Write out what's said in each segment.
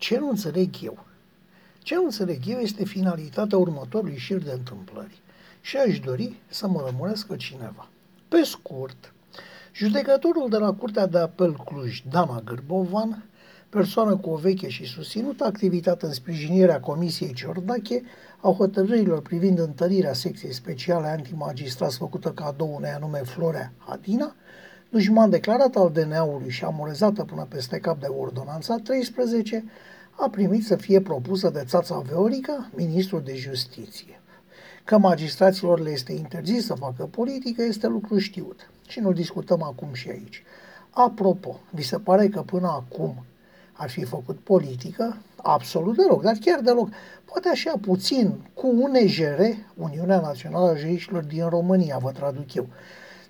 Ce nu înțeleg eu? Ce nu înțeleg eu este finalitatea următorului șir de întâmplări și aș dori să mă lămurească cineva. Pe scurt, judecătorul de la Curtea de Apel Cluj, Dana Gârbovan, persoană cu o veche și susținută activitate în sprijinirea Comisiei Ciordache a hotărârilor privind întărirea secției speciale antimagistrați făcută cadou unei anume Florea Hadina, dușman declarat al DNA-ului și amorezată până peste cap de ordonanța 13, a primit să fie propusă de țața Veorica, ministrul de justiție. Că magistraților le este interzis să facă politică este lucru știut și nu discutăm acum și aici. Apropo, vi se pare că până acum ar fi făcut politică? Absolut deloc, dar chiar deloc. Poate așa puțin, cu UNJR, Uniunea Națională a Juriștilor din România, vă traduc eu.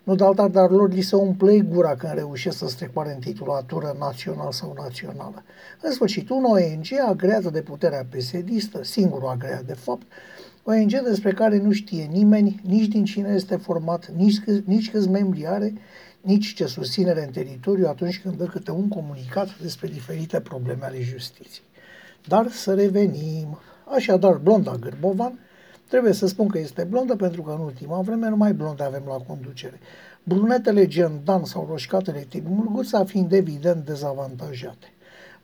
Nu de altar, dar lor li se umple gura când reușesc să strecoare în titulatură național sau națională. În sfârșit, un ONG agrează de puterea psd singurul agreat de fapt, ONG despre care nu știe nimeni, nici din cine este format, nici, nici câți membri are, nici ce susținere în teritoriu atunci când dă câte un comunicat despre diferite probleme ale justiției. Dar să revenim. Așadar, Blonda Gârbovan, trebuie să spun că este blondă pentru că în ultima vreme numai blonde avem la conducere. Brunetele gen Dan sau roșcatele tip Mulguța fiind evident dezavantajate.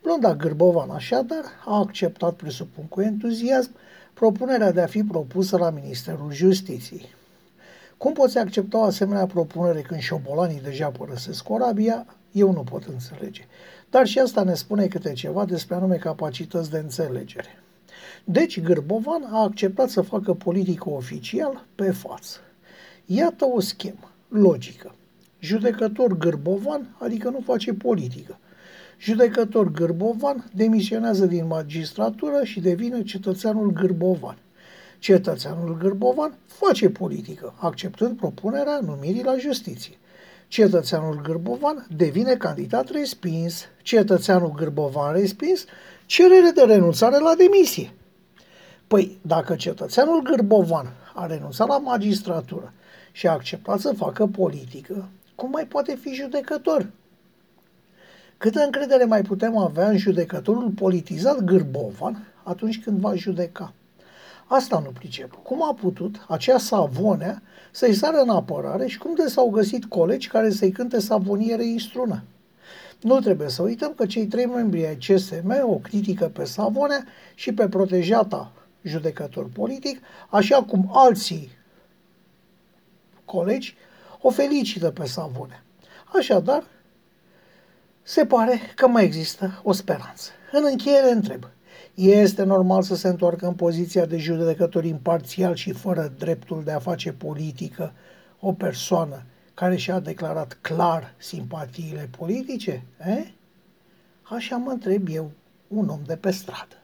Blonda Gârbovan așadar a acceptat, presupun cu entuziasm, propunerea de a fi propusă la Ministerul Justiției. Cum poți accepta o asemenea propunere când șobolanii deja părăsesc corabia? Eu nu pot înțelege. Dar și asta ne spune câte ceva despre anume capacități de înțelegere. Deci Gârbovan a acceptat să facă politică oficial pe față. Iată o schemă, logică. Judecător Gârbovan, adică nu face politică. Judecător Gârbovan demisionează din magistratură și devine cetățeanul Gârbovan. Cetățeanul Gârbovan face politică, acceptând propunerea numirii la justiție. Cetățeanul Gârbovan devine candidat respins. Cetățeanul Gârbovan respins, cerere de renunțare la demisie. Păi, dacă cetățeanul Gârbovan a renunțat la magistratură și a acceptat să facă politică, cum mai poate fi judecător? Câtă încredere mai putem avea în judecătorul politizat Gârbovan atunci când va judeca? Asta nu pricep. Cum a putut acea savonea să-i sară în apărare și cum de s-au găsit colegi care să-i cânte savoniere în strună? Nu trebuie să uităm că cei trei membri ai CSM o critică pe Savonea și pe protejata judecător politic, așa cum alții colegi o felicită pe Savonea. Așadar, se pare că mai există o speranță. În încheiere întreb, este normal să se întoarcă în poziția de judecător imparțial și fără dreptul de a face politică o persoană care și-a declarat clar simpatiile politice? Eh? Așa mă întreb eu, un om de pe stradă.